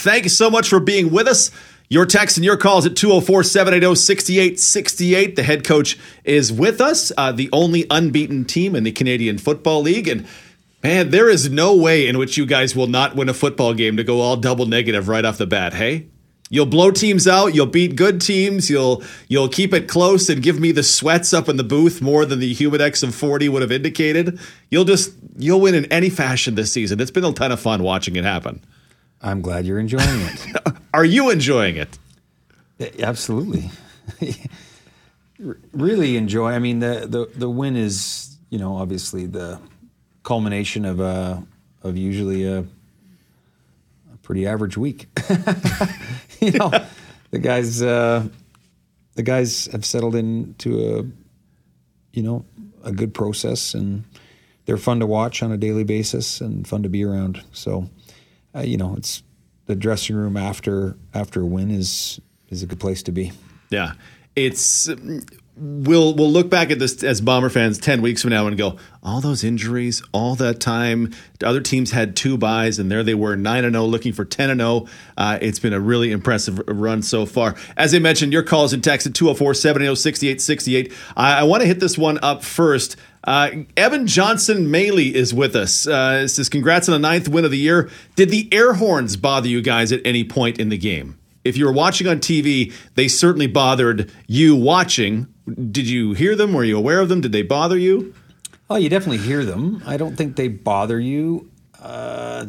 Thank you so much for being with us. Your text and your calls at 204 780 6868. The head coach is with us, uh, the only unbeaten team in the Canadian Football League. And man, there is no way in which you guys will not win a football game to go all double negative right off the bat, hey? You'll blow teams out. You'll beat good teams. You'll you'll keep it close and give me the sweats up in the booth more than the Humidex of forty would have indicated. You'll just you'll win in any fashion this season. It's been a ton of fun watching it happen. I'm glad you're enjoying it. Are you enjoying it? Absolutely. really enjoy. I mean, the, the the win is you know obviously the culmination of a of usually a, a pretty average week. you know, the guys uh, the guys have settled into a you know a good process and they're fun to watch on a daily basis and fun to be around. So, uh, you know, it's the dressing room after after a win is is a good place to be. Yeah, it's we'll we'll look back at this as Bomber fans ten weeks from now and go, all those injuries, all that time. Other teams had two buys, and there they were, nine and zero, looking for ten and zero. Uh, it's been a really impressive run so far. As I mentioned, your calls and text at 204-780-6868. I, I want to hit this one up first. Uh, Evan Johnson Maley is with us. Uh, says, "Congrats on the ninth win of the year. Did the air horns bother you guys at any point in the game?" if you were watching on TV, they certainly bothered you watching. Did you hear them? Were you aware of them? Did they bother you? Oh, you definitely hear them. I don't think they bother you. Uh,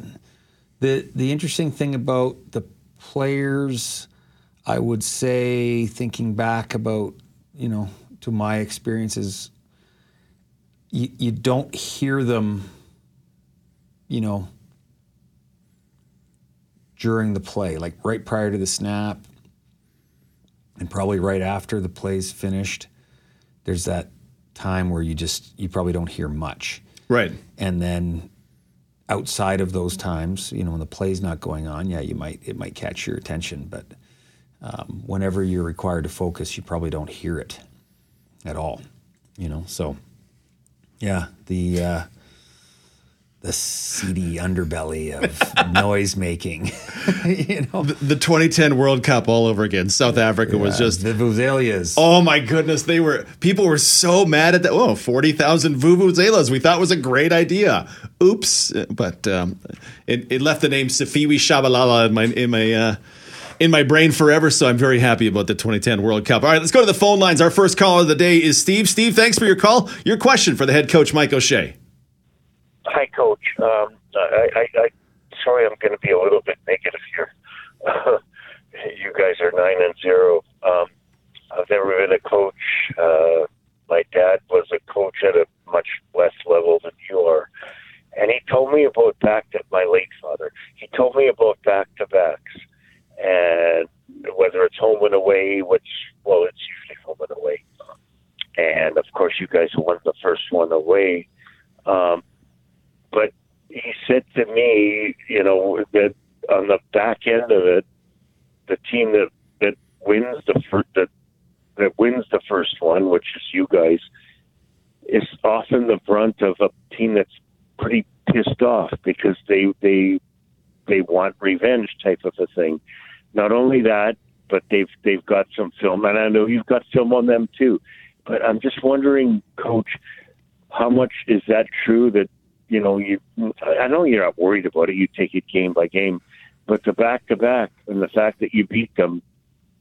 the the interesting thing about the players, I would say, thinking back about you know to my experiences, you, you don't hear them. You know, during the play, like right prior to the snap and probably right after the play's finished. There's that time where you just you probably don't hear much. Right. And then outside of those times, you know, when the play's not going on, yeah, you might it might catch your attention, but um, whenever you're required to focus, you probably don't hear it at all. You know, so yeah, the uh, the seedy underbelly of noise making. you know, the, the, 2010 World Cup all over again. South Africa yeah, was just the vuvuzelas. Oh my goodness, they were people were so mad at that. Oh, 40,000 vuvuzelas. We thought was a great idea. Oops, but um, it, it, left the name Siphiwe Tshabalala in my in my. Uh, in my brain forever, so I'm very happy about the 2010 World Cup. All right, let's go to the phone lines. Our first caller of the day is Steve. Steve, thanks for your call. Your question for the head coach, Mike O'Shea. Hi, Coach. Um, I, I, I, sorry, I'm going to be a little bit negative here. You guys are nine and zero. Um, I've never been a coach. Uh, my dad was a coach at a much less level than you are, and he told me about back to my late father. He told me about back to backs, and whether it's home and away, which well, it's usually home and away. And of course, you guys won the first one away. Um, but he said to me, you know, that on the back end of it, the team that that wins the first that that wins the first one, which is you guys, is often the brunt of a team that's pretty pissed off because they they they want revenge type of a thing. Not only that, but they've they've got some film, and I know you've got film on them too. But I'm just wondering, Coach, how much is that true that you know, you I know you're not worried about it. You take it game by game, but the back to back and the fact that you beat them,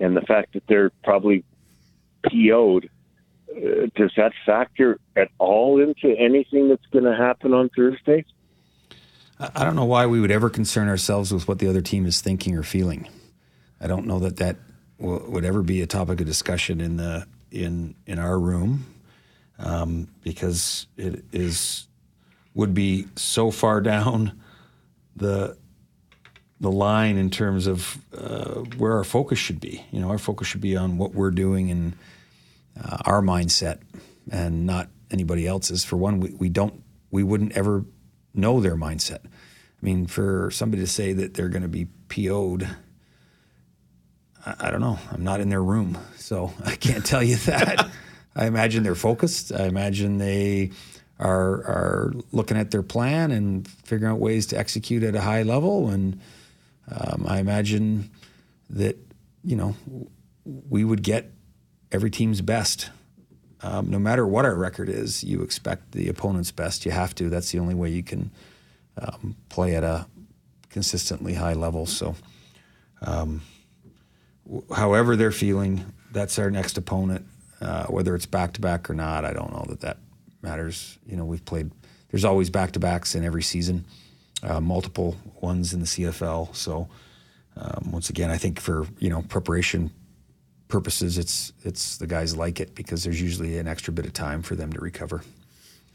and the fact that they're probably PO'd, uh, does that factor at all into anything that's going to happen on Thursday? I don't know why we would ever concern ourselves with what the other team is thinking or feeling. I don't know that that would ever be a topic of discussion in the in in our room um, because it is would be so far down the the line in terms of uh, where our focus should be. You know, our focus should be on what we're doing and uh, our mindset, and not anybody else's. For one, we, we don't we wouldn't ever know their mindset. I mean, for somebody to say that they're going to be PO'd, I, I don't know. I'm not in their room, so I can't tell you that. I imagine they're focused. I imagine they are are looking at their plan and figuring out ways to execute at a high level. And um, I imagine that you know we would get every team's best. Um, no matter what our record is, you expect the opponent's best. You have to. That's the only way you can um, play at a consistently high level. So, um, however they're feeling, that's our next opponent. Uh, whether it's back to back or not, I don't know that that matters. You know, we've played. There's always back to backs in every season, uh, multiple ones in the CFL. So, um, once again, I think for you know preparation purposes, it's it's the guys like it because there's usually an extra bit of time for them to recover.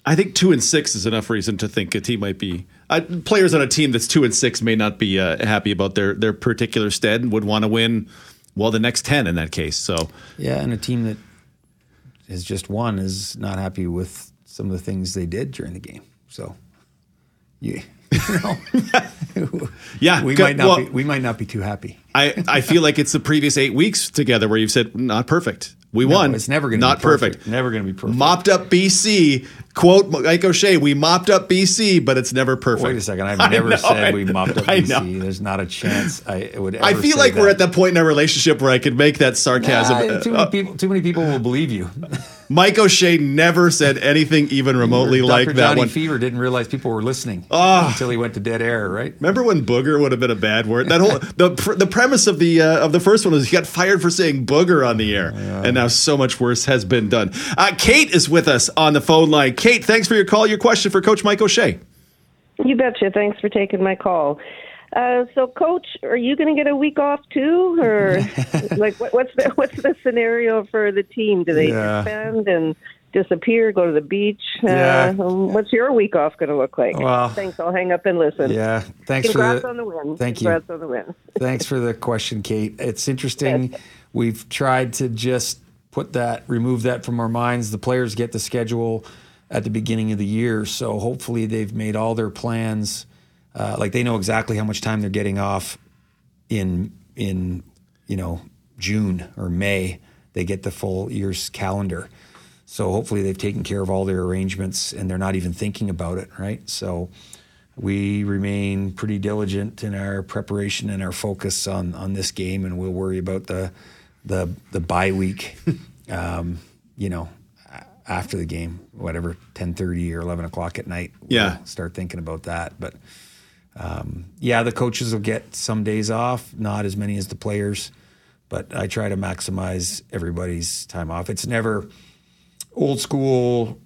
I think two and six is enough reason to think a team might be uh, players on a team that's two and six may not be uh, happy about their their particular stead and would want to win. Well, the next ten in that case. So Yeah, and a team that has just won is not happy with some of the things they did during the game. So, yeah, yeah, we good- might not well, be, we might not be too happy. I, I feel like it's the previous eight weeks together where you've said not perfect. We No, won. it's never going to not be perfect. perfect. Never going to be perfect. Mopped up BC. Quote Mike O'Shea. We mopped up BC, but it's never perfect. Wait a second. I've never know, said I we mopped up I BC. know. There's not a chance I would. Ever I feel like we're at that point in our relationship where I could make that sarcasm. Ah, too many people. Too many people will believe you. Mike O'Shea never said anything even remotely Dr. like that Johnny one. Fever didn't realize people were listening Ah. until he went to dead air. Right. Remember when booger would have been a bad word? That whole the pr- the premise of the uh, of the first one was he got fired for saying booger on the air, and now so much worse has been done. Uh, Kate is with us on the phone line. Kate, thanks for your call. Your question for Coach Mike O'Shea. You betcha. Thanks for taking my call. Uh, so, Coach, are you going to get a week off too, or like what, what's the what's the scenario for the team? Do they Yeah. suspend and disappear, go to the beach? Yeah. Uh, what's your week off going to look like? Well, Thanks. I'll hang up and listen. Yeah. Thanks Congrats for the, on the win. Thank you. Congrats on the win. Thanks for the question, Kate. It's interesting. We've tried to just put that, remove that from our minds. The players get the schedule at the beginning of the year, so hopefully they've made all their plans. Uh, like they know exactly how much time they're getting off in in you know June or May. They get the full year's calendar. So hopefully they've taken care of all their arrangements and they're not even thinking about it, right? So we remain pretty diligent in our preparation and our focus on on this game, and we'll worry about the the the bye week. um, you know, after the game, whatever, ten thirty or eleven o'clock at night. we'll Yeah. start thinking about that. But um, yeah, the coaches will get some days off, not as many as the players. But I try to maximize everybody's time off. It's never old school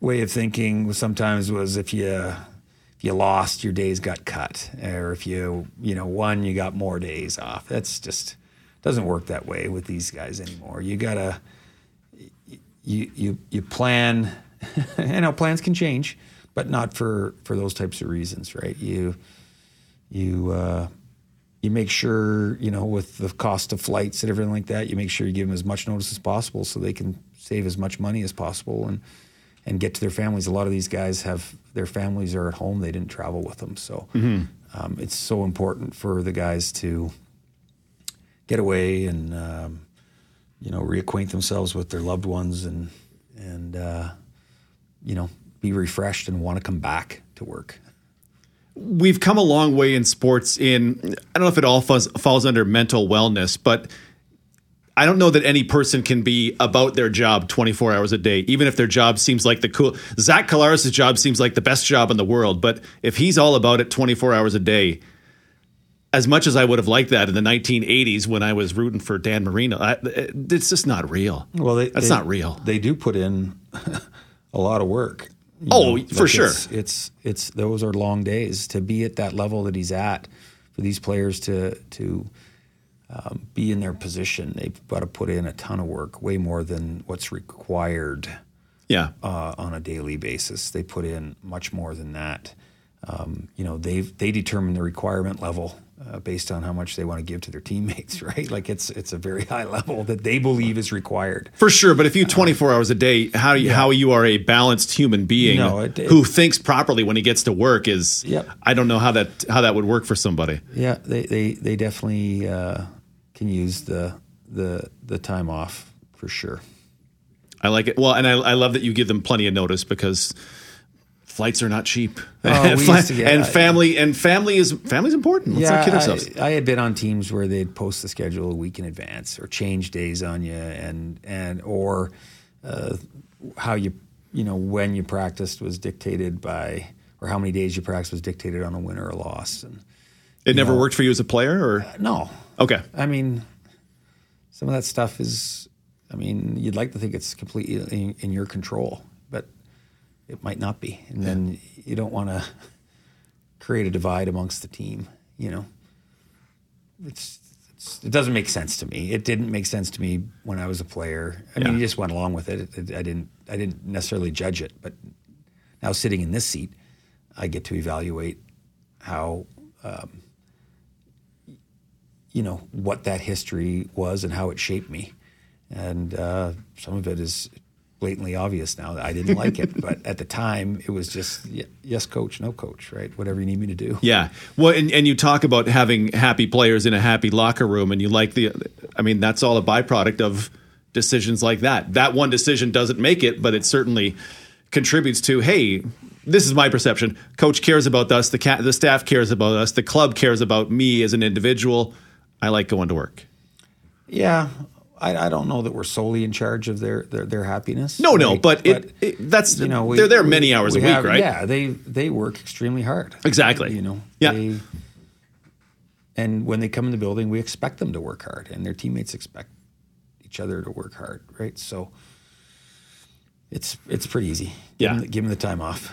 way of thinking. Sometimes was if you if you lost, your days got cut, or if you you know won, you got more days off. That's just doesn't work that way with these guys anymore. You gotta you you you plan. you know, plans can change, but not for for those types of reasons, right? You you uh, you make sure you know with the cost of flights and everything like that. You make sure you give them as much notice as possible so they can save as much money as possible and and get to their families. A lot of these guys have their families are at home; they didn't travel with them, so um, it's so important for the guys to get away and um, you know reacquaint themselves with their loved ones and and uh, you know be refreshed and want to come back to work. we've come a long way in sports in i don't know if it all falls, falls under mental wellness but i don't know that any person can be about their job 24 hours a day even if their job seems like the cool zach Collaros' job seems like the best job in the world but if he's all about it 24 hours a day as much as i would have liked that in the 1980s when i was rooting for dan marino I, it's just not real Well, they, that's they- not real They do put in a lot of work. Oh, for sure. It's, it's it's those are long days to be at that level that he's at. For these players to to um, be in their position, they've got to put in a ton of work, way more than what's required yeah uh, on a daily basis. They put in much more than that. Um, you know, they they determine the requirement level uh, based on how much they want to give to their teammates, right? Like it's it's a very high level that they believe is required. For sure, but if you 24 hours a day, how you, how you are a balanced human being No, it- it- who thinks properly when he gets to work is. I don't know how that how that would work for somebody. Yeah, they they they definitely uh, can use the the the time off for sure. I like it. Well, and I, I love that you give them plenty of notice because Flights are not cheap, Oh, we used to get- and family and family is family's important. Let's not kid ourselves. I, I had been on teams where they'd post the schedule a week in advance or change days on you, and and or uh, how you you know when you practiced was dictated by or how many days you practiced was dictated on a win or a loss. And it never know- worked for you as a player, or no, okay, I mean, some of that stuff is. I mean, you'd like to think it's completely in, in your control, it might not be, and then you don't want to create a divide amongst the team. You know, it's, it's it doesn't make sense to me. It didn't make sense to me when I was a player. I mean, you just went along with it. It- I didn't. I didn't necessarily judge it, but now sitting in this seat, I get to evaluate how you know what that history was and how it shaped me and uh, some of it is blatantly obvious now that i didn't like it but at the time it was just yes coach no coach right whatever you need me to do yeah. Well, and, and you talk about having happy players in a happy locker room, and you like the. I mean, that's all a byproduct of decisions like that. That one decision doesn't make it, but it certainly contributes to. Hey, this is my perception. Coach cares about us. The ca- the staff cares about us. The club cares about me as an individual. I like going to work. yeah I, I don't know that we're solely in charge of their their, their happiness No, no, right? but, it, it that's you know we- they're there many hours we a week, have- right? yeah they they work extremely hard Exactly. you know Yeah. they, and when they come in the building we expect them to work hard and their teammates expect each other to work hard right so it's it's pretty easy give, Yeah. them, the- give them the time off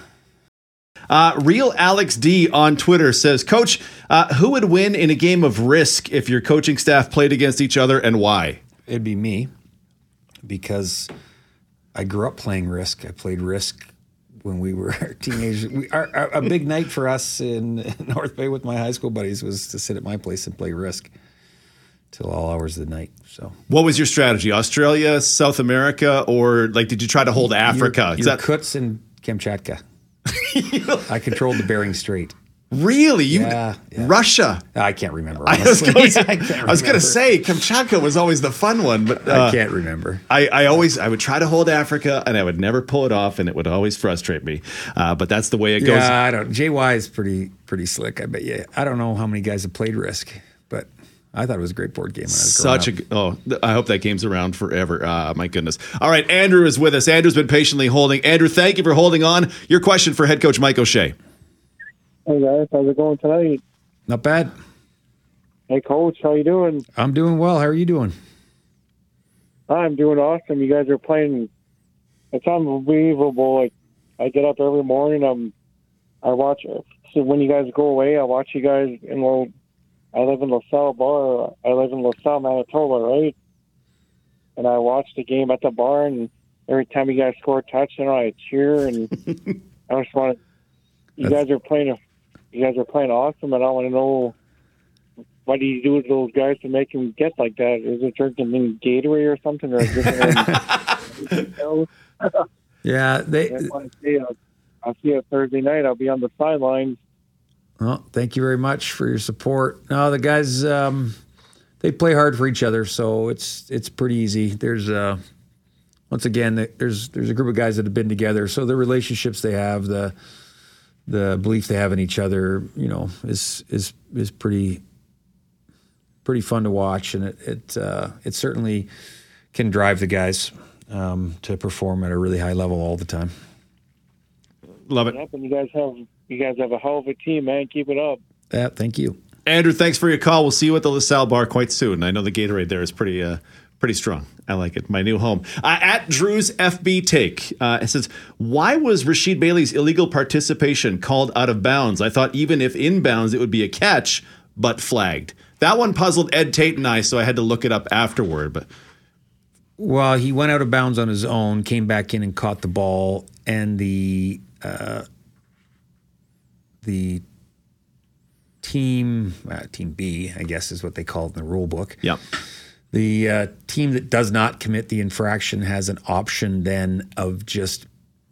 Uh, Real Alex D on Twitter says, Coach, uh, who would win in a game of Risk if your coaching staff played against each other, and why? It'd be me because I grew up playing Risk. I played Risk when we were teenagers. We, our, our, a big night for us in, North Bay with my high school buddies was to sit at my place and play Risk till all hours of the night. So What was your strategy? Australia, South America, or like did you try to hold Africa? Is Your, that Irkutsk and Kamchatka. I controlled the Bering Strait. Really you? Yeah, yeah. Russia. I can't remember. I was going to I I was gonna say Kamchatka was always the fun one, but uh, I can't remember. I, I always I would try to hold Africa and I would never pull it off and it would always frustrate me. Uh, but that's the way it goes. Yeah, I don't. JY is pretty pretty slick. I bet you. I don't know how many guys have played Risk, but I thought it was a great board game when I was Such a oh, I hope that game's around forever. Uh, my goodness. All right, Andrew is with us. Andrew's been patiently holding. Andrew, thank you for holding on. Your question for head coach Mike O'Shea. Hey guys, how's it going tonight? Not bad. Hey coach, how you doing? I'm doing well. How are you doing? I'm doing awesome. You guys are playing. It's unbelievable. Like I get up every morning. I'm. I watch. So when you guys go away, I watch you guys in Lo. I live in LaSalle Bar. I live in LaSalle, Manitoba, right? And I watch the game at the bar, and every time you guys score a touchdown, I cheer, and I just want to. You That's- guys are playing. You guys are playing awesome, and I want to know what do you do with those guys to make them get like that? Is it drinking in Gatorade or something, or is it? Yeah, they. I want to say, I'll see you Thursday night. I'll be on the sidelines. Well, thank you very much for your support. No, the guys, um, they play hard for each other, so it's it's pretty easy. There's uh, once again, there's there's a group of guys that have been together, so the relationships they have, the the belief they have in each other, you know, is is is pretty pretty fun to watch, and it it uh, it certainly can drive the guys um, to perform at a really high level all the time. Love it. Yep, and you guys have you guys have a hell of a team, man. Keep it up. Yeah, thank you. Andrew, thanks for your call. We'll see you at the LaSalle bar quite soon. I know the Gatorade there is pretty uh, pretty strong. I like it. My new home. Uh, at Drew's FB take, uh, it says, Why was Rasheed Bailey's illegal participation called out of bounds? I thought even if in bounds, it would be a catch, but flagged. That one puzzled Ed Tait and I, so I had to look it up afterward. But Well, he went out of bounds on his own, came back in and caught the ball, and the uh, the team uh, team B, I guess, is what they call it in the rule book. yeah. The uh, team that does not commit the infraction has an option then of just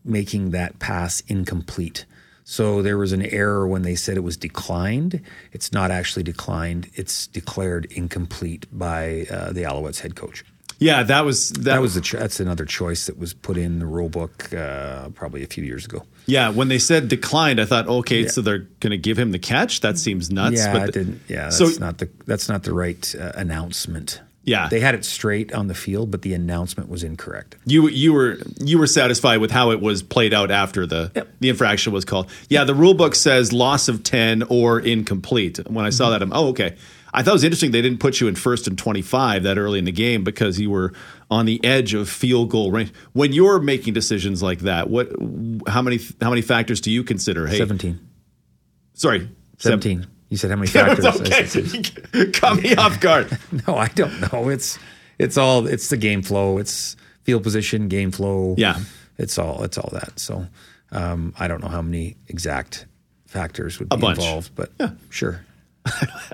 making that pass incomplete. So there was an error when they said it was declined. It's not actually declined. It's declared incomplete by uh, the Alouettes head coach. Yeah, that was that, That was the cho- that's another choice that was put in the rule book uh, probably a few years ago. Yeah, when they said declined, I thought, okay, Yeah. so they're going to give him the catch. That seems nuts. yeah, but the- didn't. Yeah, that's so not the that's not the right uh, announcement. Yeah. they had it straight on the field, but the announcement was incorrect. you you were you were satisfied with how it was played out after the Yep. the infraction was called. Yeah, the rule book says loss of ten or incomplete. When I saw Mm-hmm. that, I'm oh okay. I thought it was interesting they didn't put you in first and twenty five that early in the game because you were on the edge of field goal range. When you're making decisions like that, what how many how many factors do you consider? Hey, Seventeen. sorry, Seventeen. You said how many factors? I said okay, caught me off guard. No, I don't know. It's it's all it's the game flow. It's field position, game flow. Yeah. it's all it's all that. So um, I don't know how many exact factors would be bunch. involved, but sure.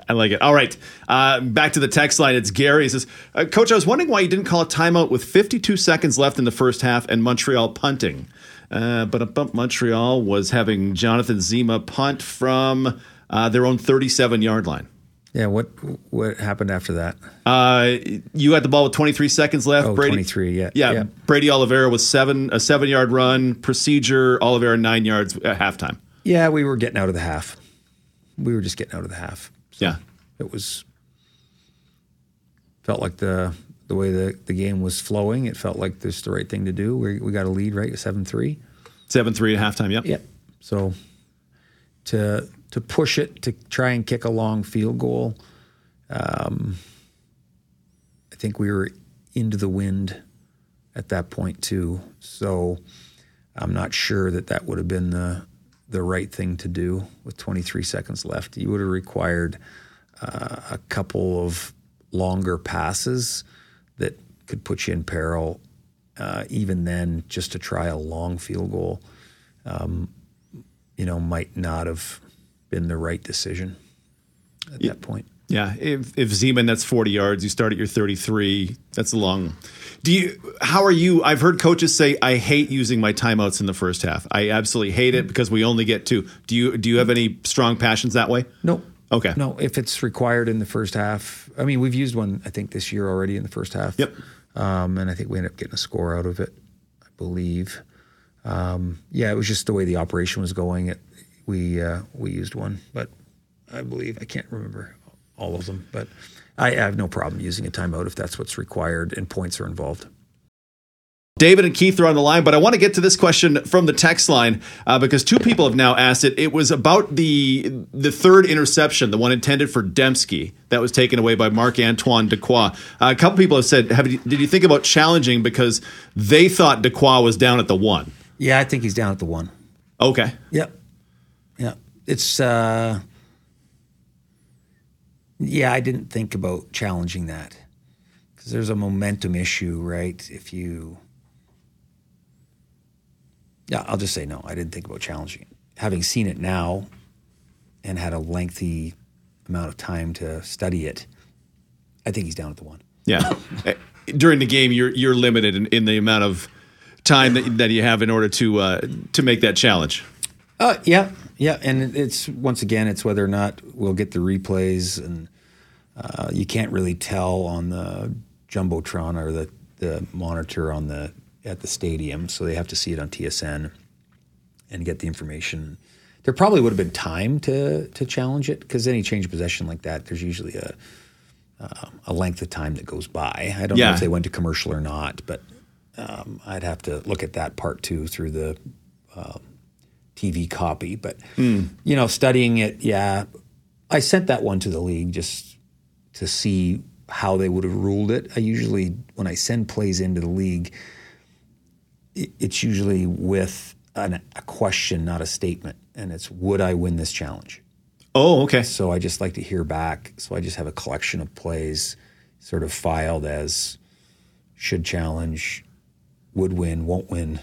I like it. All right. Uh, back to the text line. It's Gary. He says, uh, Coach, I was wondering why you didn't call a timeout with 52 seconds left in the first half and Montreal punting. Uh, but Montreal was having Jonathan Zema punt from uh, their own 37 yard line. Yeah. What what happened after that? Uh, you had the ball with 23 seconds left. Oh, 23, yeah, yeah. yeah. Brady Oliveira was seven, a seven yard run. Procedure Oliveira nine yards at halftime. Yeah, we were getting out of the half. We were just getting out of the half. Yeah. It was felt like the the way the, the game was flowing. It felt like this the right thing to do. We we got a lead right seven three. Seven three at halftime. Yep. Yep. So to to push it to try and kick a long field goal, um, I think we were into the wind at that point too. So I'm not sure that that would have been the the right thing to do with 23 seconds left. You would have required uh, a couple of longer passes that could put you in peril. Uh, even then, just to try a long field goal, um, you know, might not have been the right decision at that point. Yeah, if if Zeman that's 40 yards, you start at your 33. That's a long. Do you how are you I've heard coaches say I hate using my timeouts in the first half. I absolutely hate it because we only get two. Do you do you have any strong passions that way? No. Okay. No, if it's required in the first half, I mean, we've used one, I think, this year already in the first half. Yep. Um, and I think we ended up getting a score out of it, I believe. Um, yeah, it was just the way the operation was going. It, we uh, we used one, but I believe I can't remember all of them. But I have no problem using a timeout if that's what's required and points are involved. David and Keith are on the line, but I want to get to this question from the text line uh, because two people have now asked it. It was about the the third interception, the one intended for Demski that was taken away by Marc Antoine Dequoy. Uh, a couple people have said, have you, "Did you think about challenging because they thought Dequoy was down at the one?" Yeah, I think he's down at the one. Okay, Yep. Yeah. It's uh yeah, I didn't think about challenging that. Cuz there's a momentum issue, right? If you Yeah, I'll just say no. I didn't think about challenging it. Having seen it now and had a lengthy amount of time to study it, I think he's down at the one. yeah. Uh, During the game, you're you're limited in, in the amount of time that, that you have in order to uh, to make that challenge. Uh, yeah, yeah, and it's once again, it's whether or not we'll get the replays, and uh, you can't really tell on the jumbotron or the the monitor on the at the stadium, so they have to see it on TSN and get the information. There probably would have been time to to challenge it because any change of possession like that, there's usually a uh, a length of time that goes by. I don't know if they went to commercial or not, but um, I'd have to look at that part too through the uh, TV copy. But hmm. you know, studying it, yeah, I sent that one to the league just to see how they would have ruled it. I usually, when I send plays into the league, it's usually with an, a question, not a statement, and it's would I win this challenge? Oh, okay. So I just like to hear back. So I just have a collection of plays sort of filed as should challenge, would win, won't win.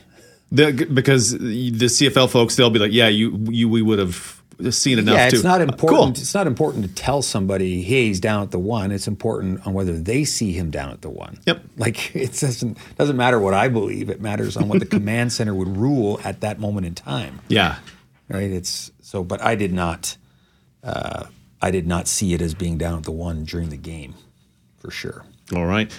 The, because the CFL folks, they'll be like, "Yeah, you, you, we would have seen enough." yeah, to it's not Uh, important. Cool. It's not important to tell somebody, "Hey, he's down at the one." It's important on whether they see him down at the one. Yep. Like it doesn't doesn't matter what I believe. It matters on what the command center would rule at that moment in time. Yeah. Right. It's so, but I did not. Uh, I did not see it as being down at the one during the game, for sure. All right.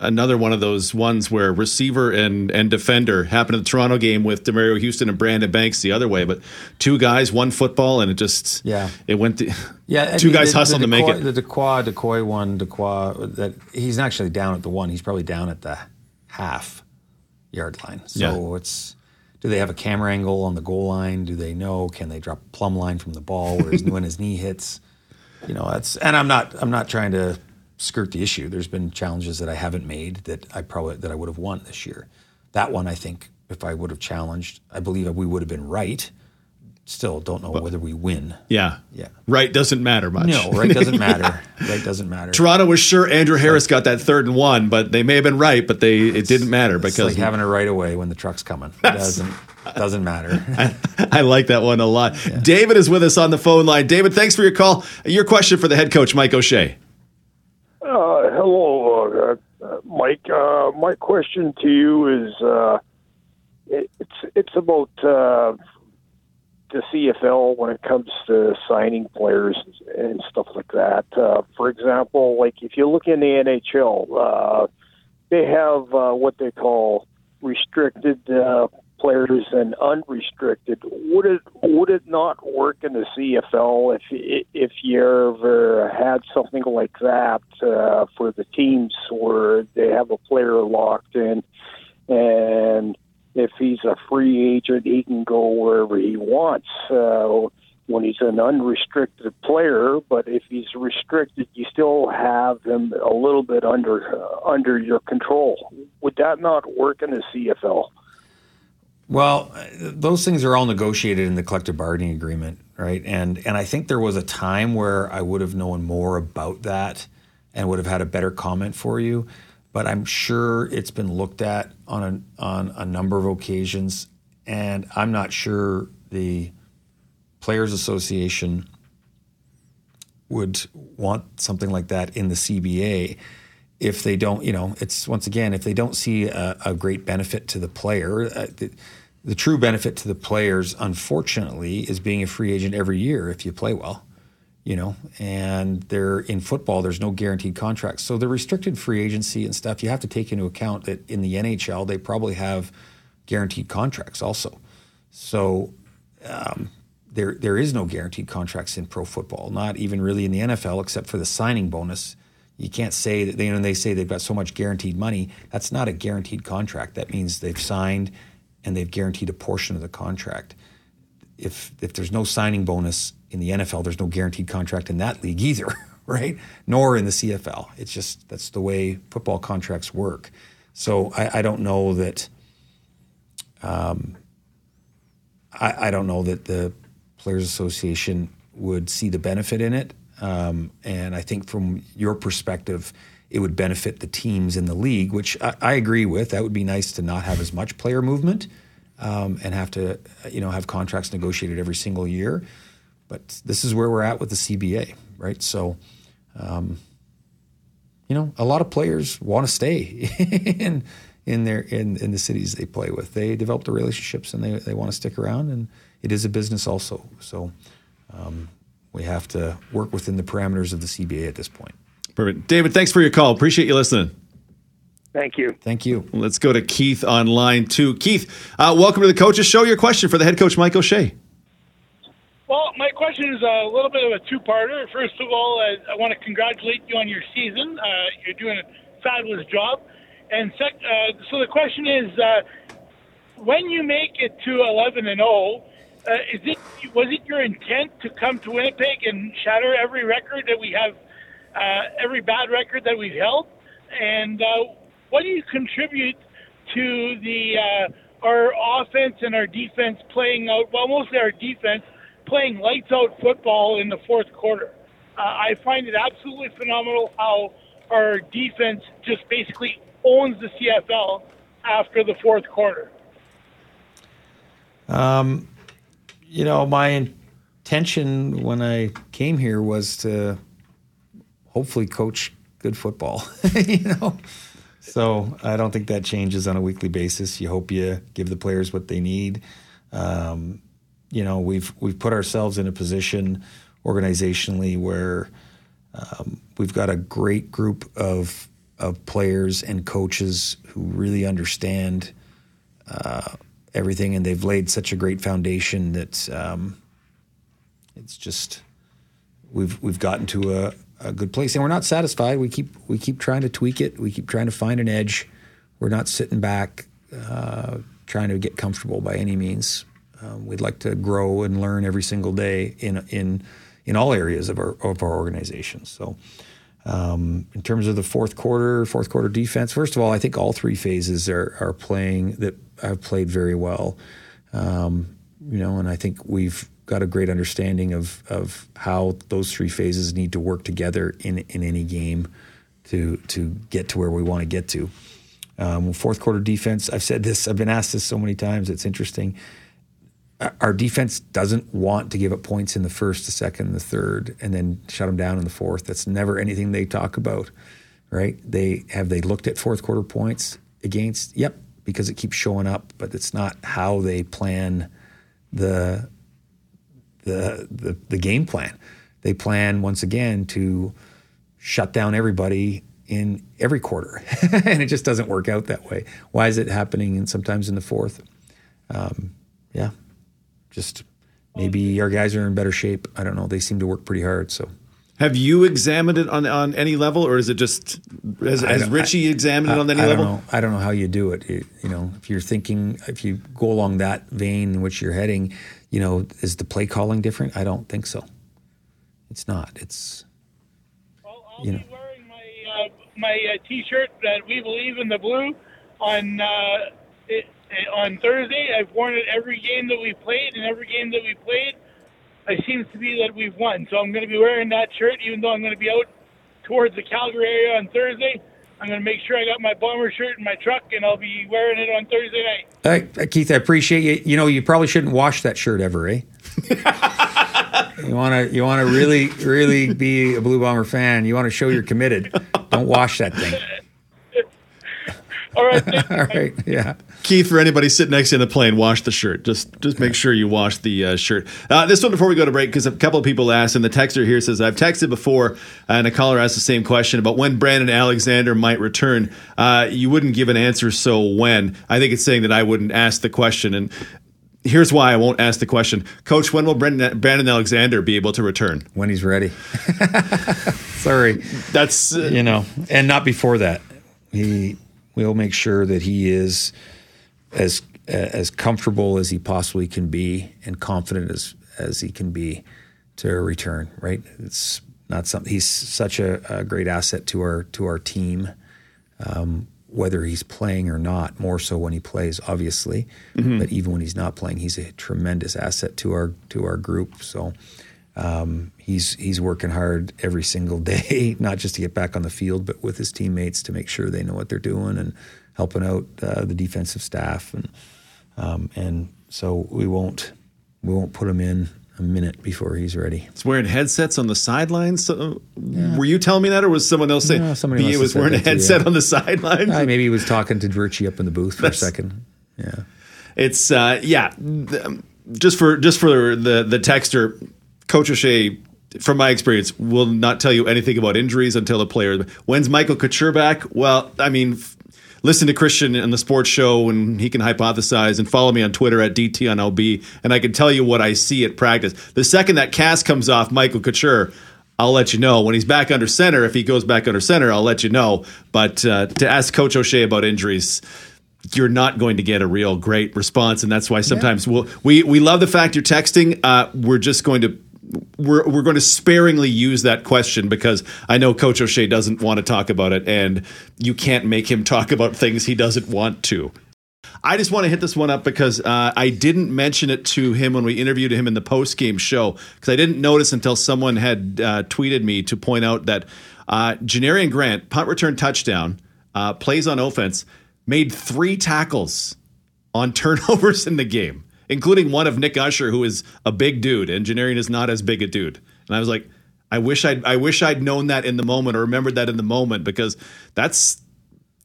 Another one of those ones where receiver and, and defender happened in the Toronto game with Demerio Houston and Brandon Banks the other way, but two guys, one football, and it just Yeah. it went to, Yeah, I two mean, guys the- hustling the to make it. The Dequoy, Decoy one, Dequoy, that he's actually down at the one. He's probably down at the half yard line. So Yeah. it's do they have a camera angle on the goal line? Do they know? Can they drop a plumb line from the ball where his, when his knee hits? You know, that's and I'm not I'm not trying to skirt the issue. There's been challenges that I haven't made that I probably that I would have won this year. That one I think if I would have challenged, I believe we would have been right. Still don't know whether we win. Yeah. Yeah. Right doesn't matter much. No, right doesn't matter. Right doesn't matter. Toronto was sure Andrew Harris got that third and one, but they may have been right, but they it didn't matter It's because like having it right away when the truck's coming. It doesn't doesn't matter. I like that one a lot. David is with us on the phone line. David, thanks for your call. Your question for the head coach, Mike O'Shea. Uh, hello, uh, uh, Mike. Uh, my question to you is uh, it, it's it's about uh, the CFL when it comes to signing players and stuff like that. Uh, for example, like if you look in the NHL, uh, they have what they call restricted uh, players and unrestricted. Would it would it not work in the CFL if if you ever had something like that uh, for the teams where they have a player locked in, and if he's a free agent, he can go wherever he wants. Uh, when he's an unrestricted player, but if he's restricted, you still have him a little bit under uh, under your control. Would that not work in the CFL? Well, those things are all negotiated in the collective bargaining agreement, right? And and I think there was a time where I would have known more about that and would have had a better comment for you. But I'm sure it's been looked at on a, on a number of occasions, and I'm not sure the Players Association would want something like that in the CBA if they don't, you know, it's once again, if they don't see a, a great benefit to the player, uh, the, the true benefit to the players, unfortunately, is being a free agent every year if you play well, you know, and they're in football, there's no guaranteed contracts. So the restricted free agency and stuff, you have to take into account that in the NHL, they probably have guaranteed contracts also. So, um, there, there is no guaranteed contracts in pro football, not even really in the NFL, except for the signing bonus. You can't say that they, you know, they say they've got so much guaranteed money. That's not a guaranteed contract. That means they've signed and they've guaranteed a portion of the contract. If if there's no signing bonus in the NFL, there's no guaranteed contract in that league either, right? Nor in the CFL. It's just that's the way football contracts work. So I, I don't know that. Um, I, I don't know that the Players Association would see the benefit in it. Um, and I think from your perspective, it would benefit the teams in the league, which I, I agree with. That would be nice to not have as much player movement um, and have to, you know, have contracts negotiated every single year. But this is where we're at with the CBA, right? So, um, you know, a lot of players want to stay in in their in, in the cities they play with. They develop the relationships and they, they want to stick around, and it is a business also. So. Um, we have to work within the parameters of the CBA at this point. Perfect. David, thanks for your call. Appreciate you listening. Thank you. Thank you. Let's go to Keith on line two. Keith, uh, welcome to the Coaches Show. Your question for the head coach, Mike O'Shea. Well, my question is a little bit of a two-parter. First of all, uh, I want to congratulate you on your season. Uh, you're doing a fabulous job. And sec- uh, so the question is, uh, when you make it to 11 and 0, uh, is it was it your intent to come to Winnipeg and shatter every record that we have, uh, every bad record that we've held? And uh, what do you contribute to the uh, our offense and our defense playing out? Well, mostly our defense playing lights out football in the fourth quarter. Uh, I find it absolutely phenomenal how our defense just basically owns the CFL after the fourth quarter. Um, you know, my intention when I came here was to hopefully coach good football, you know. So I don't think that changes on a weekly basis. You hope you give the players what they need. Um, you know, we've we've put ourselves in a position organizationally where Um, we've got a great group of of players and coaches who really understand uh, everything, and they've laid such a great foundation that um, it's just we've we've gotten to a, a good place, and we're not satisfied. We keep we keep trying to tweak it. We keep trying to find an edge. We're not sitting back uh, trying to get comfortable by any means. Um, we'd like to grow and learn every single day in in in all areas of our of our organization. So. Um, in terms of the fourth quarter, fourth quarter defense, first of all, I think all three phases are, are playing that have played very well. Um, you know, and I think we've got a great understanding of of how those three phases need to work together in in any game to to get to where we want to get to. Um, fourth quarter defense. I've said this. I've been asked this so many times. It's interesting. Our defense doesn't want to give up points in the first, the second, the third, and then shut them down in the fourth. That's never anything they talk about, right? They have they looked at fourth quarter points against? Yep, because it keeps showing up, but it's not how they plan the the the, the game plan. They plan once again to shut down everybody in every quarter, and it just doesn't work out that way. Why is it happening? And sometimes in the fourth, um, yeah, just maybe our guys are in better shape. I don't know. They seem to work pretty hard. So, have you examined it on on any level, or is it just has, has Richie examined it on any I level? Don't know. I don't know how you do it. You, you know, if you're thinking, if you go along that vein in which you're heading, you know, is the play calling different? I don't think so. It's not. It's I'll, I'll You be wearing my uh, my uh, T-shirt that we believe in the blue on uh, it, it- on Thursday. I've worn it every game that we played, and every game that we played, it seems to be that we've won. So I'm going to be wearing that shirt, even though I'm going to be out towards the Calgary area on Thursday. I'm going to make sure I got my bomber shirt in my truck, and I'll be wearing it on Thursday night. Uh, Keith, I appreciate you. You know, you probably shouldn't wash that shirt ever, eh? you want to, you want to really, really be a Blue Bomber fan. You want to show you're committed. Don't wash that thing. All right. All right. yeah. Keith, for anybody sitting next to you in the plane, wash the shirt. Just just make sure you wash the uh, shirt. Uh, this one before we go to break, because a couple of people asked, and the texter here says, I've texted before, and a caller asked the same question about when Brandon Alexander might return. Uh, you wouldn't give an answer, so when? I think it's saying that I wouldn't ask the question. And here's why I won't ask the question Coach, when will Brandon, Brandon Alexander be able to return? When he's ready. Sorry. That's. Uh, you know, and not before that. He we will make sure that he is as as comfortable as he possibly can be and confident as as he can be to return. Right? It's not something. He's such a, a great asset to our to our team. Um, whether he's playing or not, more so when he plays, obviously. But even when he's not playing, he's a tremendous asset to our to our group. So um, he's he's working hard every single day, not just to get back on the field, but with his teammates to make sure they know what they're doing and helping out uh, the defensive staff. And um, and so we won't we won't put him in a minute before he's ready. It's wearing headsets on the sidelines. So, Were you telling me that, or was someone else saying No, somebody was wearing a that to you. headset on the sidelines? Uh, maybe he was talking to Richie up in the booth for That's- a second. Yeah. It's uh, yeah. um, Just for just for the the texter, Coach O'Shea, from my experience, will not tell you anything about injuries until the player. When's Michael Couture back? Well, I mean. f- Listen to Christian on the sports show, and he can hypothesize. And follow me on Twitter at DT on LB, and I can tell you what I see at practice. The second that cast comes off Michael Couture, I'll let you know when he's back under center. If he goes back under center, I'll let you know. But uh, to ask Coach O'Shea about injuries, you're not going to get a real great response, and that's why sometimes we'll, we we love the fact you're texting. Uh, we're just going to. We're, we're going to sparingly use that question because I know Coach O'Shea doesn't want to talk about it, and you can't make him talk about things he doesn't want to. I just want to hit this one up because uh, I didn't mention it to him when we interviewed him in the post game show because I didn't notice until someone had uh, tweeted me to point out that uh, Janarian Grant, punt return touchdown, uh, plays on offense, made three tackles on turnovers in the game, including one of Nick Usher, who is a big dude, Janarian is not as big a dude. And I was like, I wish I'd I wish I'd known that in the moment or remembered that in the moment because that's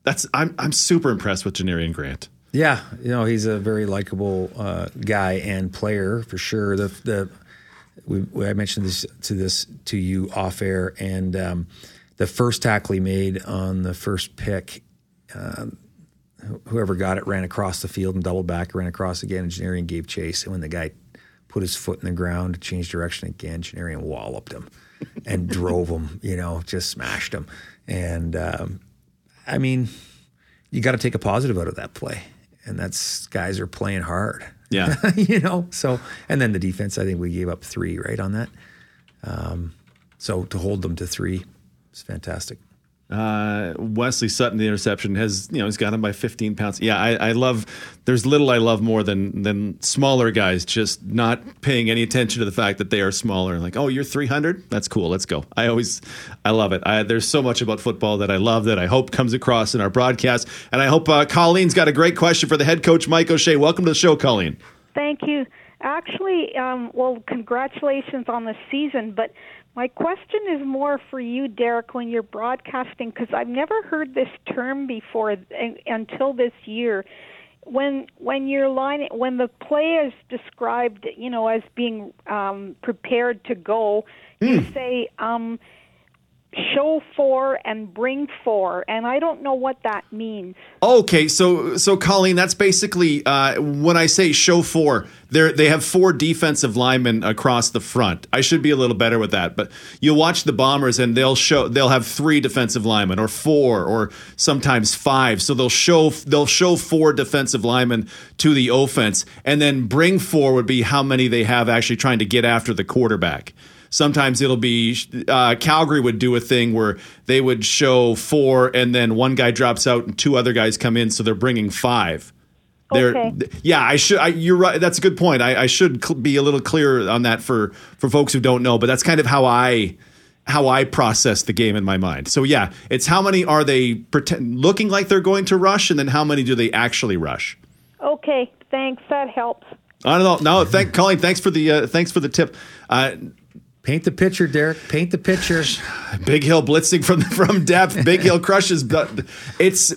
that's I'm I'm super impressed with Janarian Grant. Yeah, you know he's a very likable uh, guy and player for sure. The the we, I mentioned this to this to you off air, and um, the first tackle he made on the first pick, um, whoever got it ran across the field and doubled back, ran across again. Janarian gave chase, and when the guy put his foot in the ground, changed direction again, Janarian walloped him and drove him. You know, just smashed him. And um, I mean, you got to take a positive out of that play, and that's guys are playing hard. Yeah. you know, so, and then the defense, I think we gave up three, right, on that. Um, so to hold them to three is fantastic. Uh, Wesley Sutton, the interception has you know he's got him by 15 pounds. Yeah, I, I, love. There's little I love more than than smaller guys just not paying any attention to the fact that they are smaller. Like, oh, you're 300. That's cool. Let's go. I always, I love it. I, there's so much about football that I love that I hope comes across in our broadcast, and I hope uh, Colleen's got a great question for the head coach Mike O'Shea. Welcome to the show, Colleen. Thank you. Actually, um, well, congratulations on the season, but my question is more for you, Derek, when you're broadcasting, because I've never heard this term before until this year. When when you're line when the play is described, you know, as being um, prepared to go, mm. you hmm. say um, show for and bring for and i don't know what that means. Okay so so colleen that's basically uh, when i say show for they they have four defensive linemen across the front. I should be a little better with that but you'll watch the bombers and they'll show they'll have three defensive linemen or four or sometimes five. So they'll show they'll show four defensive linemen to the offense and then bring four would be how many they have actually trying to get after the quarterback Sometimes it'll be uh, Calgary would do a thing where they would show four, and then one guy drops out and two other guys come in, so they're bringing five. They're, okay. Yeah, I should. I, you're right. That's a good point. I, I should cl- be a little clearer on that for for folks who don't know. But that's kind of how I how I process the game in my mind. So yeah, it's how many are they pretend looking like they're going to rush, and then how many do they actually rush? Okay, thanks. That helps. I don't know. No, thank Colleen. Thanks for the uh, thanks for the tip. Uh, Paint the picture, Derek. Paint the picture. Big Hill blitzing from from depth. Big Hill crushes. But it's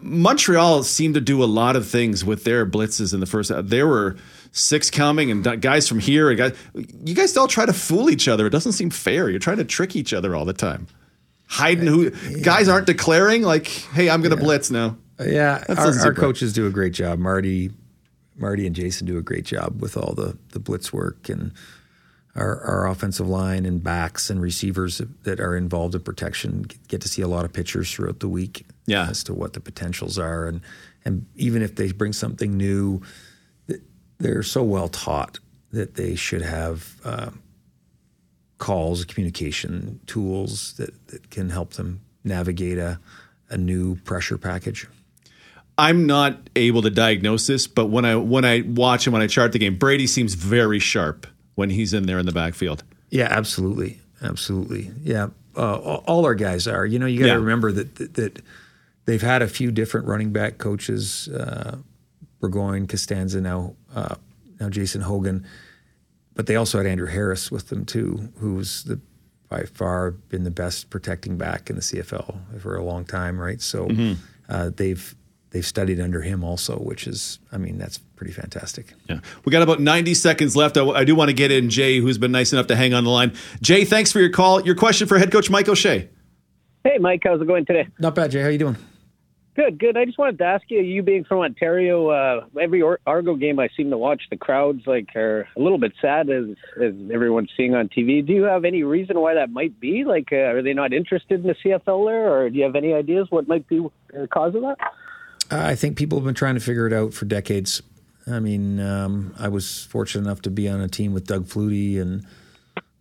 Montreal seemed to do a lot of things with their blitzes in the first. Uh, there were six coming and guys from here and guys. You guys all try to fool each other. It doesn't seem fair. You're trying to trick each other all the time. Hiding who yeah. guys aren't declaring like, "Hey, I'm going to yeah. blitz now." Yeah, our, our coaches do a great job. Marty, Marty, and Jason do a great job with all the the blitz work and our, our offensive line and backs and receivers that are involved in protection get to see a lot of pictures throughout the week yeah. as to what the potentials are. And, and even if they bring something new, they're so well taught that they should have uh, calls, communication tools that, that can help them navigate a, a new pressure package. I'm not able to diagnose this, but when I when I watch and when I chart the game, Brady seems very sharp when he's in there in the backfield. Yeah, absolutely, absolutely. Yeah, uh, all our guys are. You know, you got to yeah. remember that, that, that they've had a few different running back coaches. Uh, Burgoyne, Costanza, now uh, now Jason Hogan, but they also had Andrew Harris with them too, who's the by far been the best protecting back in the CFL for a long time, right? So mm-hmm. uh, they've they've studied under him also, which is, I mean, that's pretty fantastic. Yeah. We got about 90 seconds left. I, I, do want to get in Jay, who's been nice enough to hang on the line. Jay, thanks for your call. Your question for head coach Mike O'Shea. Hey, Mike, how's it going today? Not bad, Jay. How you doing? Good, good. I just wanted to ask you, you being from Ontario, uh, every Argo game I seem to watch, the crowds like are a little bit sad as as everyone's seeing on TV. Do you have any reason why that might be? Like, uh, are they not interested in the CFL there, or do you have any ideas what might be the cause of that? I think people have been trying to figure it out for decades. I mean, um, I was fortunate enough to be on a team with Doug Flutie and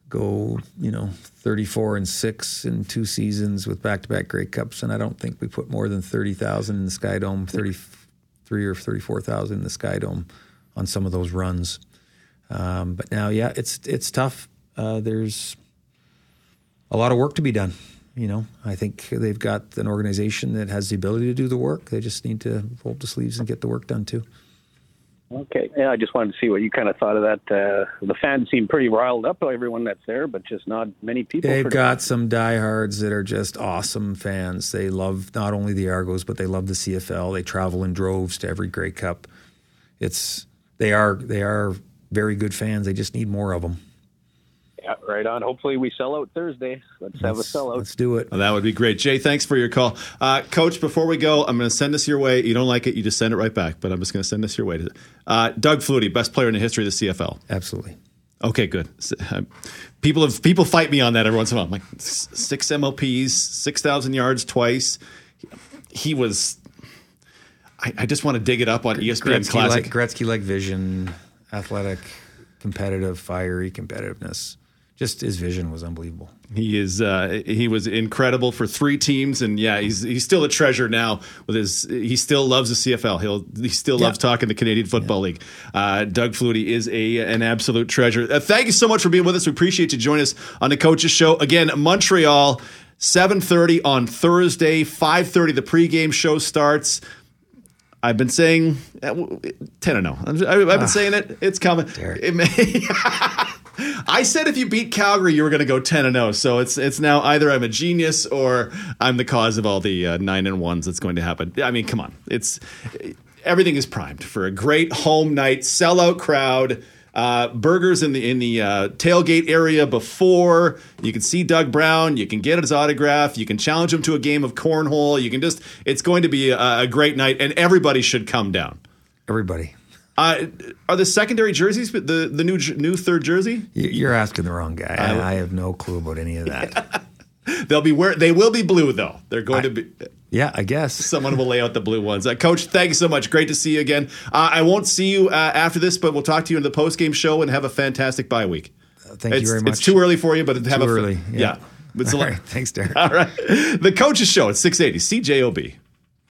go, you know, 34 and six in two seasons with back-to-back Grey Cups, and I don't think we put more than 30,000 in the Sky Dome, 33 or 34,000 in the Sky Dome on some of those runs. Um, but now, yeah, it's it's tough. Uh, there's a lot of work to be done you know, I think they've got an organization that has the ability to do the work. They just need to roll up the sleeves and get the work done too. Okay. Yeah, I just wanted to see what you kind of thought of that. Uh, the fans seem pretty riled up, everyone that's there, but just not many people. They've got some diehards that are just awesome fans. They love not only the Argos, but they love the CFL. They travel in droves to every Grey Cup. It's they are they are very good fans. They just need more of them. Yeah, right on. Hopefully we sell out Thursday. Let's, have a sellout. Let's do it. Well, that would be great. Jay, thanks for your call. Uh, Coach, before we go, I'm going to send this your way. You don't like it, you just send it right back, but I'm just going to send this your way. Uh, Doug Flutie, best player in the history of the CFL. Absolutely. Okay, good. Uh, People have people fight me on that every once in a while. I'm like six MOPs, six thousand yards twice. He was. I, I just want to dig it up on ESPN Gretzky Classic. like Gretzky like vision, athletic, competitive, fiery competitiveness. Just his vision was unbelievable. He is uh, he was incredible for three teams, and yeah, he's he's still a treasure now. With his he still loves the CFL. He'll he still loves talking the Canadian Football League. Uh, Doug Flutie is a an absolute treasure. Uh, thank you so much for being with us. We appreciate you joining us on the Coaches Show again. Montreal, seven thirty on Thursday, five thirty. The pregame show starts. I've been saying uh, ten and zero. I've I've been saying it. It's coming. It may- I said if you beat Calgary, you were going to go ten and zero. So it's it's now either I'm a genius or I'm the cause of all the uh, nine and ones that's going to happen. I mean, come on, it's everything is primed for a great home night, sellout crowd. Uh, burgers in the in the uh, tailgate area before you can see Doug Brown. You can get his autograph. You can challenge him to a game of cornhole. You can just. It's going to be a, a great night, and everybody should come down. Everybody. Uh, are the secondary jerseys the the new new third jersey? You- You're asking the wrong guy. I, I have no clue about any of that. They'll be wear. They will be blue though. They're going to be. yeah, I guess. Someone will lay out the blue ones. Uh, Coach, thank you so much. Great to see you again. Uh, I won't see you uh, after this, but we'll talk to you in the post game show and have a fantastic bye week. Thank it's, you very much. It's too early for you, but have Too a early, Yeah. yeah. It's All lot- right, thanks, Derek. All right. The Coaches Show at 680 CJOB.